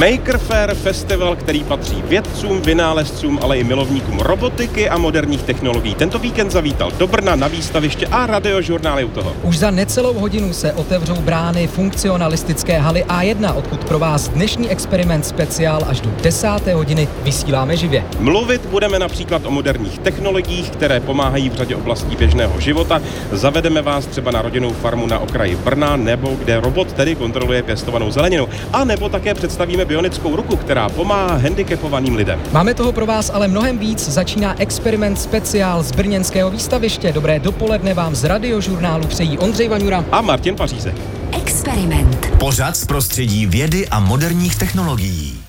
Maker Fair festival, který patří vědcům, vynálezcům, ale i milovníkům robotiky a moderních technologií. Tento víkend zavítal do Brna na výstaviště a radiožurnály u toho. Už za necelou hodinu se otevřou brány funkcionalistické haly A1, odkud pro vás dnešní experiment speciál až do 10. hodiny vysíláme živě. Mluvit budeme například o moderních technologiích, které pomáhají v řadě oblastí běžného života. Zavedeme vás třeba na rodinnou farmu na okraji Brna, nebo kde robot tedy kontroluje pěstovanou zeleninu. A nebo také představíme bionickou ruku, která pomáhá handicapovaným lidem. Máme toho pro vás ale mnohem víc. Začíná experiment speciál z brněnského výstaviště. Dobré dopoledne vám z radiožurnálu přejí Ondřej Vaňura a Martin Pařízek. Experiment. Pořad z prostředí vědy a moderních technologií.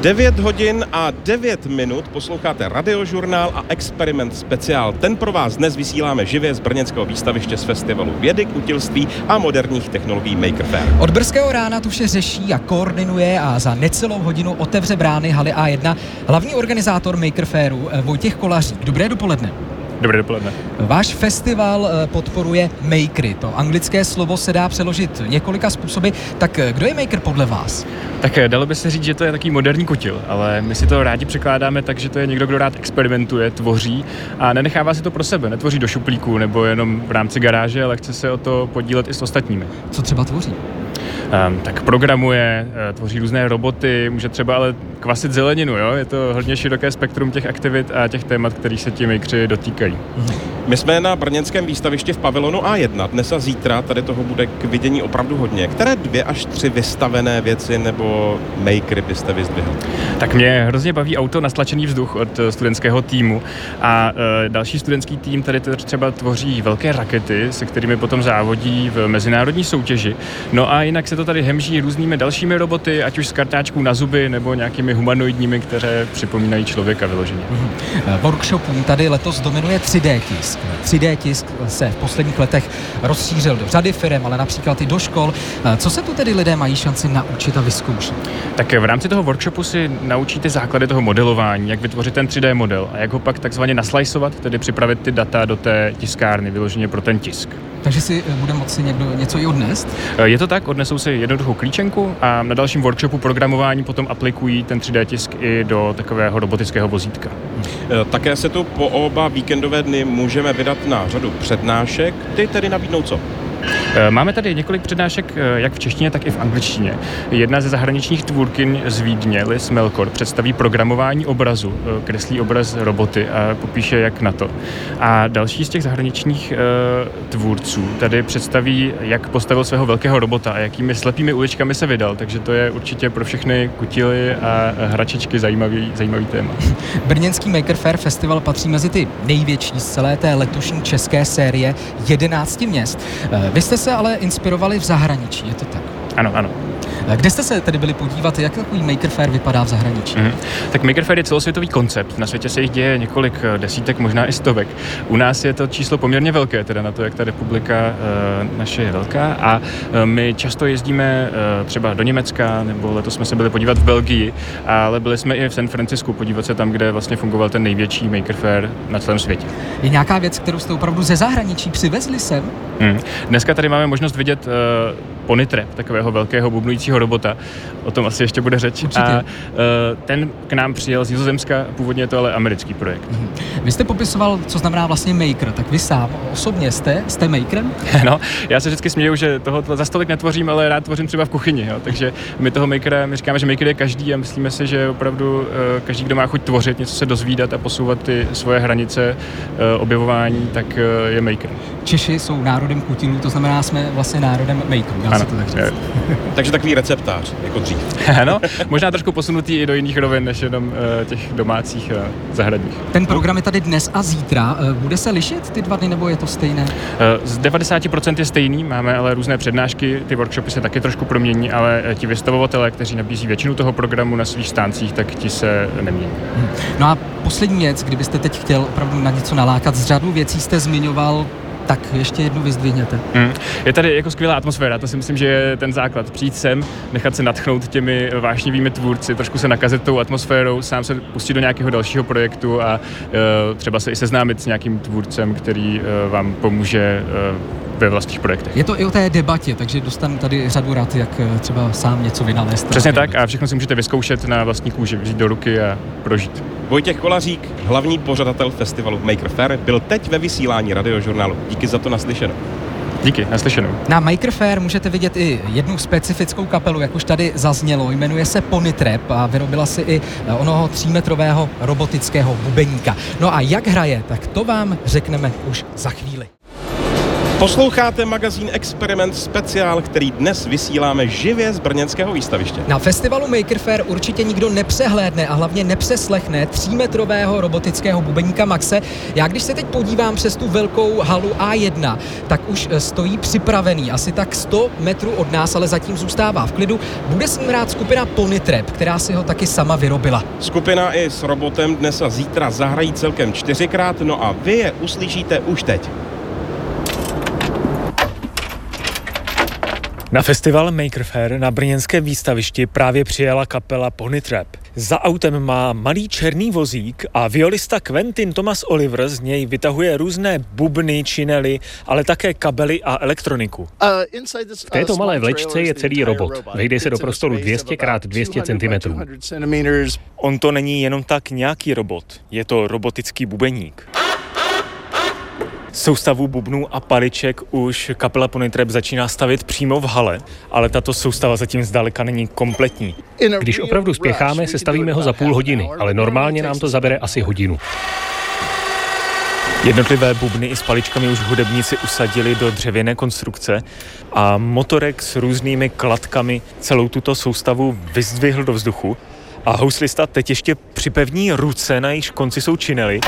9 hodin a 9 minut posloucháte radiožurnál a experiment speciál. Ten pro vás dnes vysíláme živě z brněnského výstaviště z festivalu vědy, kutilství a moderních technologií Maker Fair. Od brzkého rána tu vše řeší a koordinuje a za necelou hodinu otevře brány haly A1 hlavní organizátor Maker Fairu eh, Vojtěch Kolařík. Dobré dopoledne. Dobré dopoledne. Váš festival eh, podporuje makery. To anglické slovo se dá přeložit několika způsoby. Tak eh, kdo je maker podle vás? Tak eh, dalo by se říct, že to je takový moderní kotil, ale my si to rádi překládáme tak, že to je někdo, kdo rád experimentuje, tvoří a nenechává si to pro sebe, netvoří do šuplíku nebo jenom v rámci garáže, ale chce se o to podílet i s ostatními. Co třeba tvoří? Um, tak programuje, uh, tvoří různé roboty, může třeba ale kvasit zeleninu, jo? je to hodně široké spektrum těch aktivit a těch témat, kterých se ti makři dotýkají. My jsme na brněnském výstavišti v pavilonu A1. Dnes a zítra tady toho bude k vidění opravdu hodně. Které dvě až tři vystavené věci nebo makery byste vyzdvihl? Tak mě hrozně baví auto na stlačený vzduch od eh, studentského týmu a uh, další studentský tým tady třeba tvoří velké rakety, se kterými potom závodí v mezinárodní soutěži. No a jinak se to tady hemží různými dalšími roboty, ať už z kartáčků na zuby nebo nějakými humanoidními, které připomínají člověka vyloženě. Mm-hmm. Workshopům tady letos dominuje 3D tisk. 3D tisk se v posledních letech rozšířil do řady firm, ale například i do škol. Co se tu tedy lidé mají šanci naučit a vyzkoušet? Tak v rámci toho workshopu si naučíte základy toho modelování, jak vytvořit ten 3D model a jak ho pak takzvaně naslajsovat, tedy připravit ty data do té tiskárny vyloženě pro ten tisk. Takže si eh, bude moci někdo něco i odnést? Eh, je to tak, odnesou si jednoduchou klíčenku a na dalším workshopu programování potom aplikují ten 3D tisk i do takového robotického vozítka. Eh, také se tu po oba víkendové dny můžeme vydat na řadu přednášek. Ty tedy nabídnou co? Eh, máme tady několik přednášek, eh, jak v češtině, tak i v angličtině. Jedna ze zahraničních tvůrkyň z Vídně, Liz Melkor, představí programování obrazu, eh, kreslí obraz roboty a popíše, jak na to. A další z těch zahraničních tvůrců tady představí, jak postavil svého velkého robota a jakými slepými uličkami se vydal. Takže to je určitě pro všechny kutily a hračičky zajímavý, zajímavý téma. Brněnský Maker Fair Festival patří mezi ty největší z celé té letošní české série 11 měst. Vy jste se ale inspirovali v zahraničí, je to tak? Ano, ano. Kde jste se tedy byli podívat, jak takový Maker Fair vypadá v zahraničí? Mm. Tak Maker Fair je celosvětový koncept. Na světě se jich děje několik eh, desítek, možná i stovek. U nás je to číslo poměrně velké, teda na to, jak ta republika uh, naše je velká. A uh, my často jezdíme třeba do Německa, nebo letos jsme se byli podívat v Belgii, ale byli jsme i v San Francisku podívat se tam, kde vlastně fungoval ten největší Maker Fair na celém světě. Je nějaká věc, kterou jste opravdu ze zahraničí přivezli sem? Mm. Dneska tady máme možnost vidět ponytrep, takového velkého bubnujícího robota. O tom asi ještě bude řeč. Určitě. A uh, ten k nám přijel z Nizozemska, původně je to ale americký projekt. Mm. Vy jste popisoval, co znamená vlastně maker, tak vy sám osobně jste, jste makerem? no, já se vždycky směju, že toho za stolik netvořím, ale rád tvořím třeba v kuchyni, jo. takže my toho makera, my říkáme, že maker je každý a myslíme si, že opravdu uh, každý, kdo má chuť tvořit, něco se dozvídat a posouvat ty svoje hranice uh, objevování, tak je maker. Češi jsou národem kutilů, to znamená, jsme vlastně národem makerů, ano, se to tak říct. Takže takový receptář, jako dřív. no, možná trošku posunutý i do jiných rovin, než jenom uh, těch domácích uh, zahradních. Ten program je tady dnes a zítra. Uh, bude se lišit ty dva dny, nebo je to stejné? Uh, z 90% je stejný, máme ale různé přednášky, ty workshopy se taky trošku promění, ale ti vystavovatelé, kteří nabízí většinu toho programu na svých stáncích, tak ti se nemění. Hmm. No a poslední věc, kdybyste teď chtěl opravdu na něco nalákat, z řadu věcí jste zmiňoval tak ještě jednu vyzdvihněte. Hmm. Je tady jako skvělá atmosféra, to si myslím, že je ten základ. Přijít sem, nechat se natchnout těmi vášnivými tvůrci, trošku se nakazit tou atmosférou, sám se pustit do nějakého dalšího projektu a uh, třeba se i seznámit s nějakým tvůrcem, který uh, vám pomůže uh, ve vlastních projektech. Je to i o té debatě, takže dostanu tady řadu rad, jak eh, třeba sám něco vynalézt. Přesně tak a všechno si můžete vyzkoušet na vlastní kůži, vzít do ruky a prožít. Vojtěch Kolařík, hlavní pořadatel festivalu Maker Fair, byl teď ve vysílání radiožurnálu. Díky za to naslyšenou. Díky, naslyšenou. Na Maker Fair můžete vidět i jednu specifickou kapelu, jak už tady zaznělo. Jmenuje se Pony Trap a vyrobila si i eh, onoho třímetrového robotického bubeníka. No a jak hraje, tak to vám řekneme už za chvíli. Posloucháte magazín Experiment speciál, který dnes vysíláme živě z brněnského výstaviště. Na festivalu Maker Fair určitě nikdo nepřehlédne a hlavně nepřeslechne třímetrového robotického bubeníka Maxe. Já když se teď podívám přes tu velkou halu A1, tak už eh, stojí připravený asi tak 100 metrů od nás, ale zatím zůstává v klidu. Bude s ním rád skupina Pony Trap, která si ho taky sama vyrobila. Skupina i s robotem dnes a zítra zahrají celkem čtyřikrát, no a vy je uslyšíte už teď. Na festival Maker Fair na brněnském výstavišti právě přijela kapela Pony Trap. Za autem má malý černý vozík a violista Quentin Thomas Oliver z něj vytahuje různé bubny, činely, ale také kabely a elektroniku. V této malé vlečce je celý robot. Vejde se do prostoru 200 x 200 cm. On to není jenom tak nějaký robot, je to robotický bubeník. Soustavu bubnů a paliček už kapela Ponytrap začíná stavit přímo v hale, ale tato soustava zatím zdaleka není kompletní. Když opravdu spěcháme, sestavíme ho za půl hodiny, ale normálně nám to zabere asi hodinu. Jednotlivé bubny i s paličkami už hudebníci usadili do dřevěné konstrukce a motorek s různými kladkami celou tuto soustavu vyzdvihl do vzduchu a houslista teď ještě připevní ruce, na jejichž konci jsou činely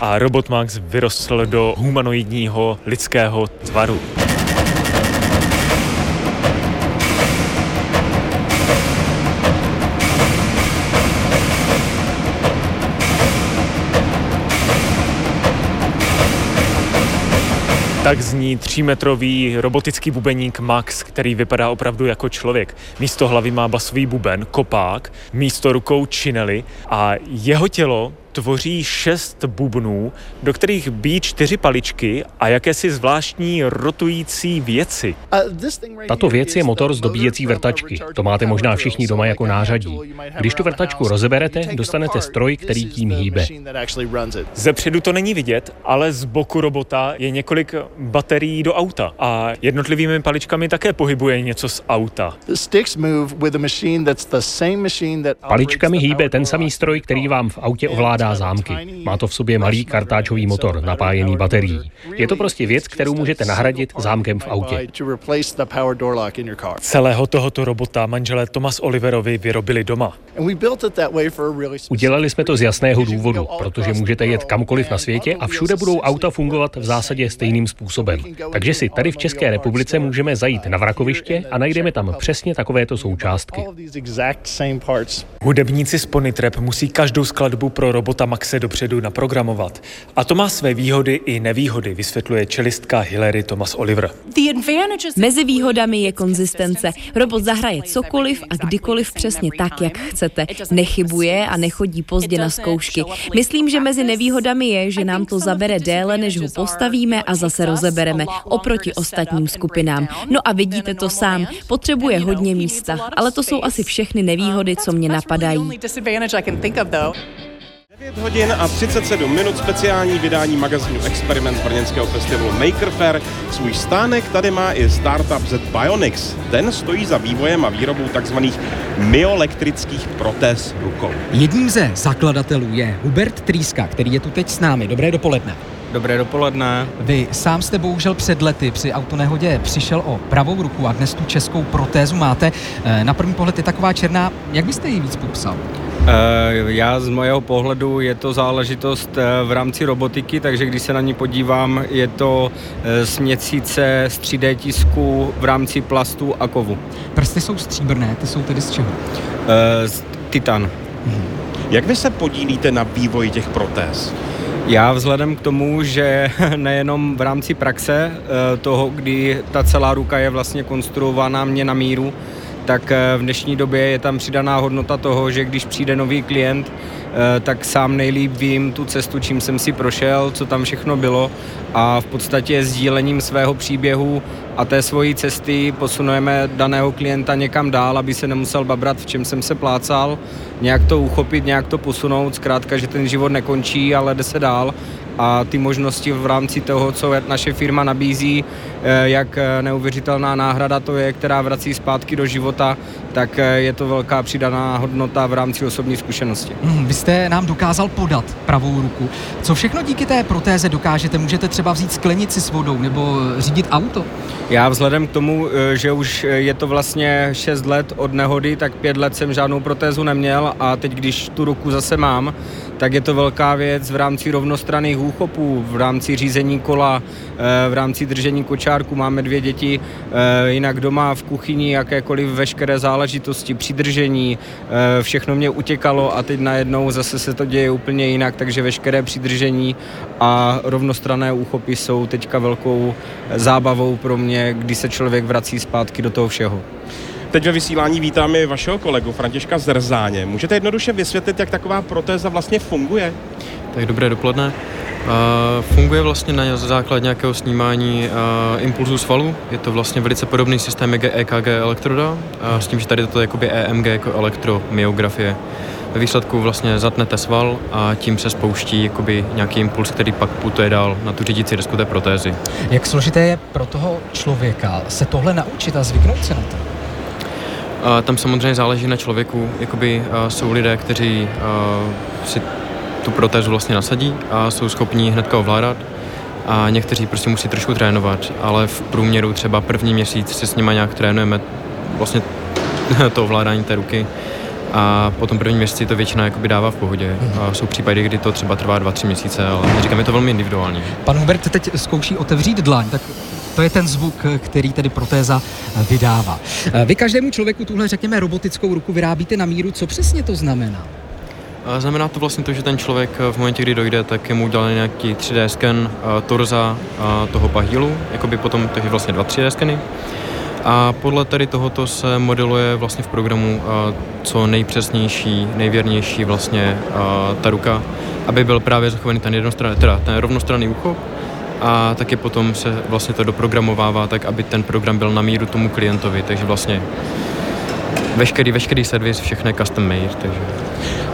a robot Max vyrostl do humanoidního lidského tvaru. Tak zní třímetrový robotický bubeník Max, který vypadá opravdu jako člověk. Místo hlavy má basový buben, kopák, místo rukou činely a jeho tělo tvoří šest bubnů, do kterých bíjí čtyři paličky a jakési zvláštní rotující věci. Tato věc je motor z dobíjecí vrtačky. To máte možná všichni doma jako nářadí. Když tu vrtačku rozeberete, dostanete stroj, který tím hýbe. Ze předu to není vidět, ale z boku robota je několik baterií do auta a jednotlivými paličkami také pohybuje něco z auta. Paličkami hýbe ten samý stroj, který vám v autě ovládá zámky. Má to v sobě malý kartáčový motor napájený baterií. Je to prostě věc, kterou můžete nahradit zámkem v autě. Celého tohoto robota manželé Thomas Oliverovi vyrobili doma. Udělali jsme to z jasného důvodu, protože můžete jet kamkoliv na světě a všude budou auta fungovat v zásadě stejným způsobem. Takže si tady v České republice můžeme zajít na vrakoviště a najdeme tam přesně takovéto součástky. Hudebníci z Ponytrap musí každou skladbu pro robota Maxe dopředu naprogramovat. A to má své výhody i nevýhody, vysvětluje čelistka Hillary Thomas Oliver. Mezi výhodami je konzistence. Robot zahraje cokoliv a kdykoliv přesně tak, jak chcete. Nechybuje a nechodí pozdě na zkoušky. Myslím, že mezi nevýhodami je, že nám to zabere déle, než ho postavíme a zase rozebereme oproti ostatním skupinám. No a vidíte to sám, potřebuje hodně místa, ale to jsou asi všechny nevýhody, co mě napadají. 9 hodin a 37 minut speciální vydání magazínu Experiment brněnského festivalu Maker Fair. Svůj stánek tady má i startup Z Bionics. Ten stojí za vývojem a výrobou takzvaných myoelektrických protéz rukou. Jedním ze zakladatelů je Hubert Trýska, který je tu teď s námi. Dobré dopoledne. Dobré dopoledne. Vy sám jste bohužel před lety při autonehodě přišel o pravou ruku a dnes tu českou protézu máte. Eh, Na první pohled je taková černá. Jak byste ji víc popsal? Eh, Já z mojeho pohledu je to záležitost eh, v rámci robotiky, takže když se na ní podívám, je to eh, směsice z 3D tisku v rámci plastu a kovu. Prsty jsou stříbrné, ty jsou tedy z čeho? Eh, z Titan. Jak vy se podílíte na vývoji těch protéz? Já vzhledem k tomu, že nejenom v rámci praxe toho, kdy ta celá ruka je vlastně konstruovaná mě na míru, tak v dnešní době je tam přidaná hodnota toho, že když přijde nový klient, tak sám nejlíp vím tu cestu, čím jsem si prošel, co tam všechno bylo. A v podstatě sdílením svého příběhu a té svojí cesty posunujeme daného klienta někam dál, aby se nemusel babrat, v čem jsem se plácal, nějak to uchopit, nějak to posunout, zkrátka, že ten život nekončí, ale jde se dál. A ty možnosti v rámci toho, co naše firma nabízí, eh, jak eh, neuvěřitelná náhrada to je, která vrací zpátky do života, tak eh, je to velká přidaná hodnota v rámci osobní zkušenosti. Hmm, vy jste nám dokázal podat pravou ruku. Co všechno díky té protéze dokážete? Můžete třeba vzít sklenici s vodou nebo řídit auto? Já vzhledem k tomu, že už je to vlastně 6 let od nehody, tak 5 let jsem žádnou protézu neměl a teď, když tu ruku zase mám, tak je to velká věc v rámci rovnostranných úchopů, v rámci řízení kola, eh, v rámci držení kočárku. Máme dvě děti, eh, jinak doma v kuchyni, jakékoliv veškeré záležitosti, přidržení, eh, všechno mě utěkalo a teď najednou zase se to děje úplně jinak, takže veškeré přidržení a rovnostrané úchopy jsou teďka velkou zábavou pro mě, kdy se člověk vrací zpátky do toho všeho. Teď ve vysílání vítáme vašeho kolegu Františka Zrzáně. Můžete jednoduše vysvětlit, jak taková protéza vlastně funguje? Tak dobré dopoledne. Uh, funguje vlastně na základě nějakého snímání uh, impulzu svalu. Je to vlastně velice podobný systém jako EKG elektroda, uh, s tím, že tady to je jakoby EMG jako elektromyografie. Ve výsledku vlastně zatnete sval a tím se spouští jakoby nějaký impuls, který pak putuje dál na tu řídící desku té protézy. Jak složité je pro toho člověka se tohle naučit a zvyknout se na to? A tam samozřejmě záleží na člověku. Jakoby jsou lidé, kteří si tu protézu vlastně nasadí a jsou schopní hnedka ovládat a někteří prostě musí trošku trénovat, ale v průměru třeba první měsíc si s nima nějak trénujeme vlastně to ovládání té ruky a potom první měsíci to většina jakoby dává v pohodě. A jsou případy, kdy to třeba trvá 2-3 měsíce, ale říkám, je to velmi individuální. Pan Hubert teď zkouší otevřít dlaň, tak to je ten zvuk, který tedy protéza vydává. Vy každému člověku tuhle, řekněme, robotickou ruku vyrábíte na míru. Co přesně to znamená? Znamená to vlastně to, že ten člověk v momentě, kdy dojde, tak je mu udělaný nějaký 3D sken torza toho pahýlu, jako by potom to je vlastně dva 3D skeny. A podle tady tohoto se modeluje vlastně v programu co nejpřesnější, nejvěrnější vlastně ta ruka, aby byl právě zachovaný ten jednostranný, teda ten rovnostranný úchop, a taky potom se vlastně to doprogramovává tak, aby ten program byl na míru tomu klientovi, takže vlastně veškerý, veškerý servis, všechno je custom made, takže...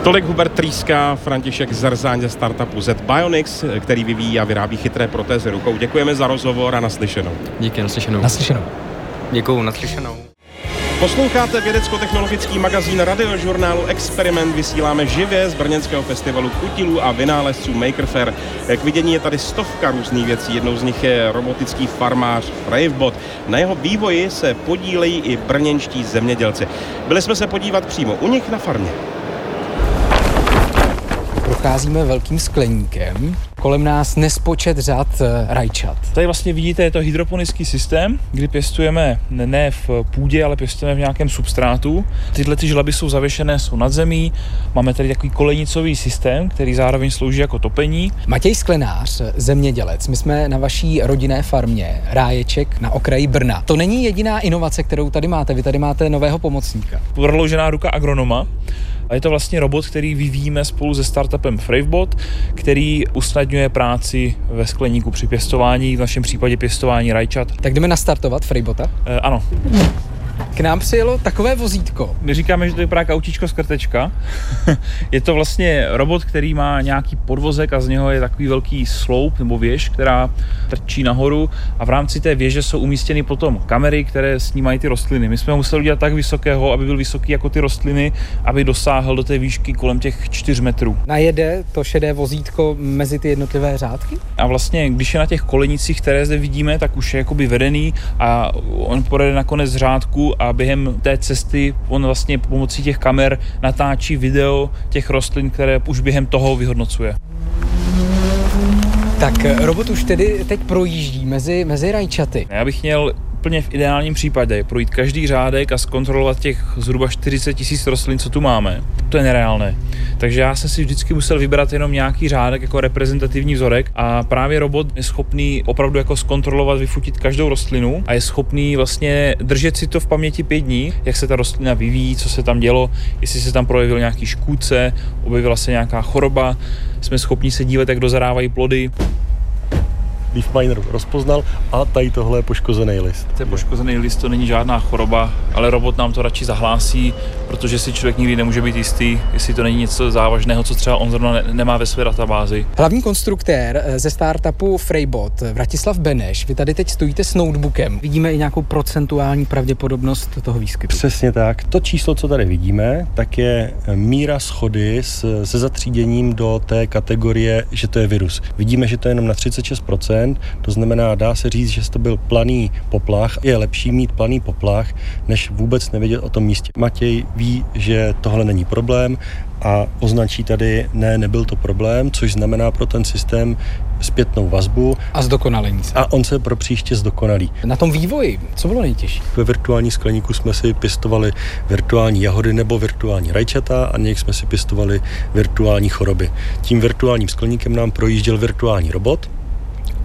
Tolik Hubert Trýska, František Zrzáň ze startupu Z Bionics, který vyvíjí a vyrábí chytré protézy rukou. Děkujeme za rozhovor a naslyšenou. Díky, naslyšenou. Naslyšenou. Děkuju, naslyšenou. Posloucháte vědecko-technologický magazín radiožurnálu Experiment. Vysíláme živě z Brněnského festivalu kutilů a vynálezců Maker Fair. K vidění je tady stovka různých věcí. Jednou z nich je robotický farmář Bravebot. Na jeho vývoji se podílejí i brněnští zemědělci. Byli jsme se podívat přímo u nich na farmě procházíme velkým skleníkem. Kolem nás nespočet řad eh, rajčat. Tady vlastně vidíte, je to hydroponický systém, kdy pěstujeme ne v půdě, ale pěstujeme v nějakém substrátu. Tyhle ty žlaby jsou zavěšené, jsou nad zemí. Máme tady takový kolejnicový systém, který zároveň slouží jako topení. Matěj Sklenář, zemědělec. My jsme na vaší rodinné farmě Ráječek na okraji Brna. To není jediná inovace, kterou tady máte. Vy tady máte nového pomocníka. Prodloužená ruka agronoma. A je to vlastně robot, který vyvíjíme spolu se startupem Fravebot, který usnadňuje práci ve skleníku při pěstování, v našem případě pěstování rajčat. Tak jdeme nastartovat Fravebota? E, ano. K nám přijelo takové vozítko. My říkáme, že to je právě autíčko z krtečka. je to vlastně robot, který má nějaký podvozek a z něho je takový velký sloup nebo věž, která trčí nahoru a v rámci té věže jsou umístěny potom kamery, které snímají ty rostliny. My jsme ho museli udělat tak vysokého, aby byl vysoký jako ty rostliny, aby dosáhl do té výšky kolem těch 4 metrů. Najede to šedé vozítko mezi ty jednotlivé řádky? A vlastně, když je na těch kolenicích, které zde vidíme, tak už je jakoby vedený a on pojede na konec řádku a během té cesty on vlastně pomocí těch kamer natáčí video těch rostlin, které už během toho vyhodnocuje. Tak robot už tedy teď projíždí mezi, mezi rajčaty. Já bych měl úplně v ideálním případě projít každý řádek a zkontrolovat těch zhruba 40 tisíc rostlin, co tu máme. To je nereálné. Takže já jsem si vždycky musel vybrat jenom nějaký řádek jako reprezentativní vzorek a právě robot je schopný opravdu jako zkontrolovat, vyfutit každou rostlinu a je schopný vlastně držet si to v paměti pět dní, jak se ta rostlina vyvíjí, co se tam dělo, jestli se tam projevil nějaký škůdce, objevila se nějaká choroba, jsme schopni se dívat, jak dozarávají plody. Leafminer rozpoznal a tady tohle je poškozený list. To je poškozený list, to není žádná choroba, ale robot nám to radši zahlásí, protože si člověk nikdy nemůže být jistý, jestli to není něco závažného, co třeba on zrovna ne- nemá ve své databázi. Hlavní konstruktér eh, ze startupu Freybot, Vratislav Beneš, vy tady teď stojíte s notebookem. Vidíme i nějakou procentuální pravděpodobnost toho výskytu. Přesně tak. To číslo, co tady vidíme, tak je míra schody s, se zatříděním do té kategorie, že to je virus. Vidíme, že to je jenom na 36%, to znamená, dá se říct, že to byl planý poplach. Je lepší mít planý poplach, než vůbec nevědět o tom místě. Matěj ví, že tohle není problém a označí tady, ne, nebyl to problém, což znamená pro ten systém zpětnou vazbu. A zdokonalení se. A on se pro příště zdokonalí. Na tom vývoji, co bylo nejtěžší? Ve virtuální skleníku jsme si pěstovali virtuální jahody nebo virtuální rajčata a někdy jsme si pěstovali virtuální choroby. Tím virtuálním skleníkem nám projížděl virtuální robot,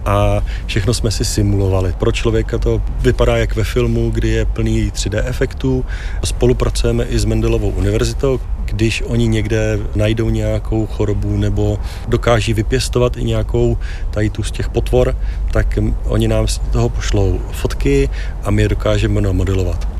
a všechno jsme si simulovali. Pro člověka to vypadá jak ve filmu, kdy je plný 3D efektů. Spolupracujeme i s Mendelovou univerzitou, když oni někde najdou nějakou chorobu nebo dokáží vypěstovat i nějakou tady tu z těch potvor, tak oni nám z toho pošlou fotky a my je dokážeme modelovat.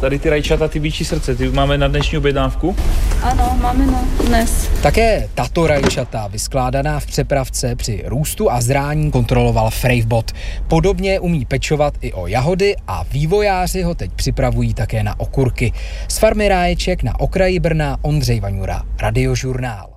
Tady ty rajčata, ty bíčí srdce, ty máme na dnešní objednávku? Ano, máme na dnes. Také tato rajčata, vyskládaná v přepravce při růstu a zrání, kontroloval Fravebot. Podobně umí pečovat i o jahody a vývojáři ho teď připravují také na okurky. Z farmy ráječek na okraji Brna Ondřej Vaňura, Radiožurnál.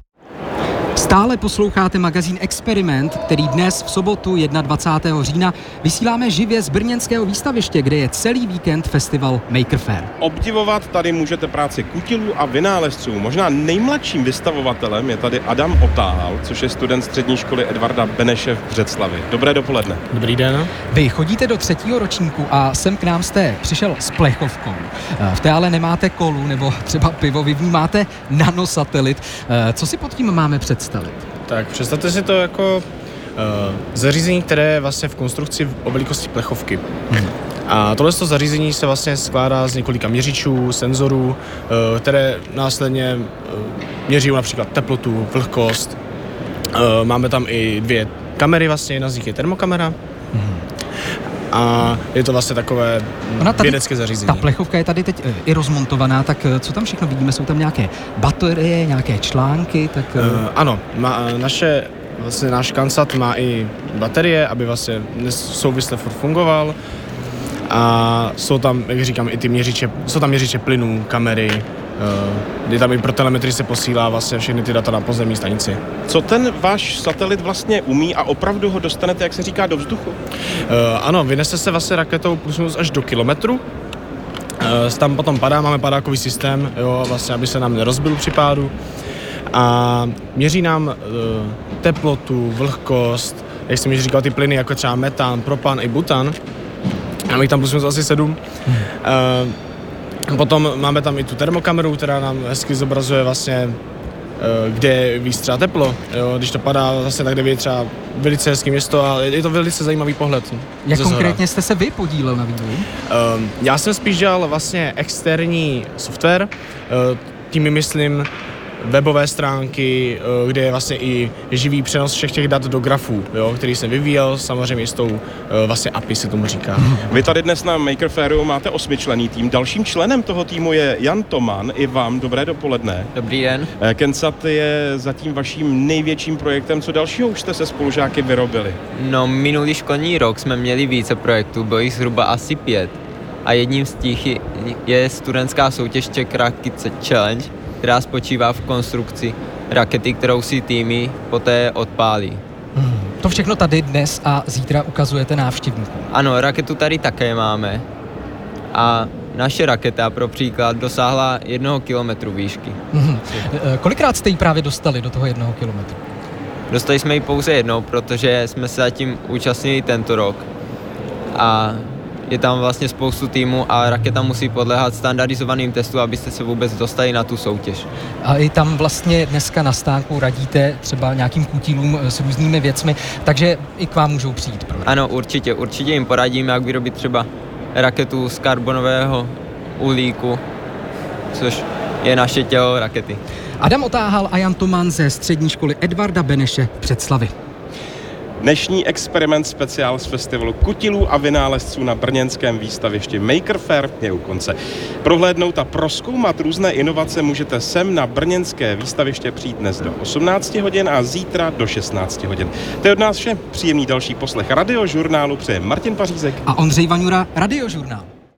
Stále posloucháte magazín Experiment, který dnes v sobotu 21. října vysíláme živě z brněnského výstaviště, kde je celý víkend festival Maker Fair. Obdivovat tady můžete práci kutilů a vynálezců. Možná nejmladším vystavovatelem je tady Adam Otáhal, což je student střední školy Edvarda Beneše v Břeclavi. Dobré dopoledne. Dobrý den. Vy chodíte do třetího ročníku a sem k nám jste přišel s plechovkou. V té ale nemáte kolu nebo třeba pivo, vy vnímáte nanosatelit. Co si pod tím máme představit? Tak představte si to jako uh, zařízení, které je vlastně v konstrukci v velikosti plechovky. Hmm. A tohle to zařízení se vlastně skládá z několika měřičů, senzorů, uh, které následně uh, měří například teplotu, vlhkost. Uh, máme tam i dvě kamery, vlastně jedna z nich je termokamera. A je to vlastně takové Ona tady, vědecké zařízení. Ta plechovka je tady teď i rozmontovaná, tak co tam všechno vidíme? Jsou tam nějaké baterie, nějaké články? Tak... Uh, ano, má, naše, vlastně náš kansat má i baterie, aby vlastně souvisle fungoval. A jsou tam, jak říkám, i ty měřiče, jsou tam měřiče plynů, kamery, kdy tam i pro telemetry se posílá vlastně všechny ty data na pozemní stanici. Co ten váš satelit vlastně umí a opravdu ho dostanete, jak se říká, do vzduchu? Uh, ano, vynese se vlastně raketou plus minus až do kilometru. Uh, tam potom padá, máme padákový systém, jo, vlastně, aby se nám nerozbil při pádu. A měří nám teplotu, vlhkost, jak jsem již říkal, ty plyny jako třeba metan, propan i butan. A my tam plus minus asi sedm. Hmm. Uh, Potom máme tam i tu termokameru, která nám hezky zobrazuje vlastně eh, kde je víc třeba teplo. Jo? Když to padá, zase tak, kde je třeba velice hezké město a je to velice zajímavý pohled. Jak konkrétně jste se vy podílel na vývoji? Um, já jsem spíš dělal vlastně externí software, uh, tím myslím webové stránky, eh, kde je vlastně i živý přenos všech těch dat do grafů, jo, který jsem vyvíjel, samozřejmě s tou eh, vlastně API se tomu říká. Vy tady dnes na Maker Fairu máte osmičlený tým. Dalším členem toho týmu je Jan Toman. I vám dobré dopoledne. Dobrý den. Eh, Kensat je zatím vaším největším projektem. Co dalšího už jste se spolužáky vyrobili? No, minulý školní rok jsme měli více projektů, bylo jich zhruba asi pět. A jedním z těch je studentská soutěž Czech Rocket Challenge, která spočívá v konstrukci rakety, kterou si týmy poté odpálí. Hmm. To všechno tady dnes a zítra ukazujete návštěvníkům. Ano, raketu tady také máme. A naše raketa pro příklad dosáhla jednoho kilometru výšky. Hmm. Kolikrát jste ji právě dostali do toho jednoho kilometru? Dostali jsme ji pouze jednou, protože jsme se zatím účastnili tento rok. A je tam vlastně spoustu týmů a raketa musí podléhat standardizovaným testům, abyste se vůbec dostali na tu soutěž. A i tam vlastně dneska na stánku radíte třeba nějakým kutilům s různými věcmi, takže i k vám můžou přijít. Pro ano, určitě, určitě jim poradíme, jak vyrobit třeba raketu z karbonového uhlíku, což je naše tělo rakety. Adam Otáhal a Jan Toman ze střední školy Edvarda Beneše v Předslavy. Dnešní experiment speciál z festivalu kutilů a vynálezců na brněnském výstavišti Maker Fair je u konce. Prohlédnout a proskoumat různé inovace můžete sem na brněnské výstaviště přijít dnes do 18 hodin a zítra do 16 hodin. To je od nás vše. Příjemný další poslech radiožurnálu přeje Martin Pařízek a Ondřej Vaňura radiožurnál.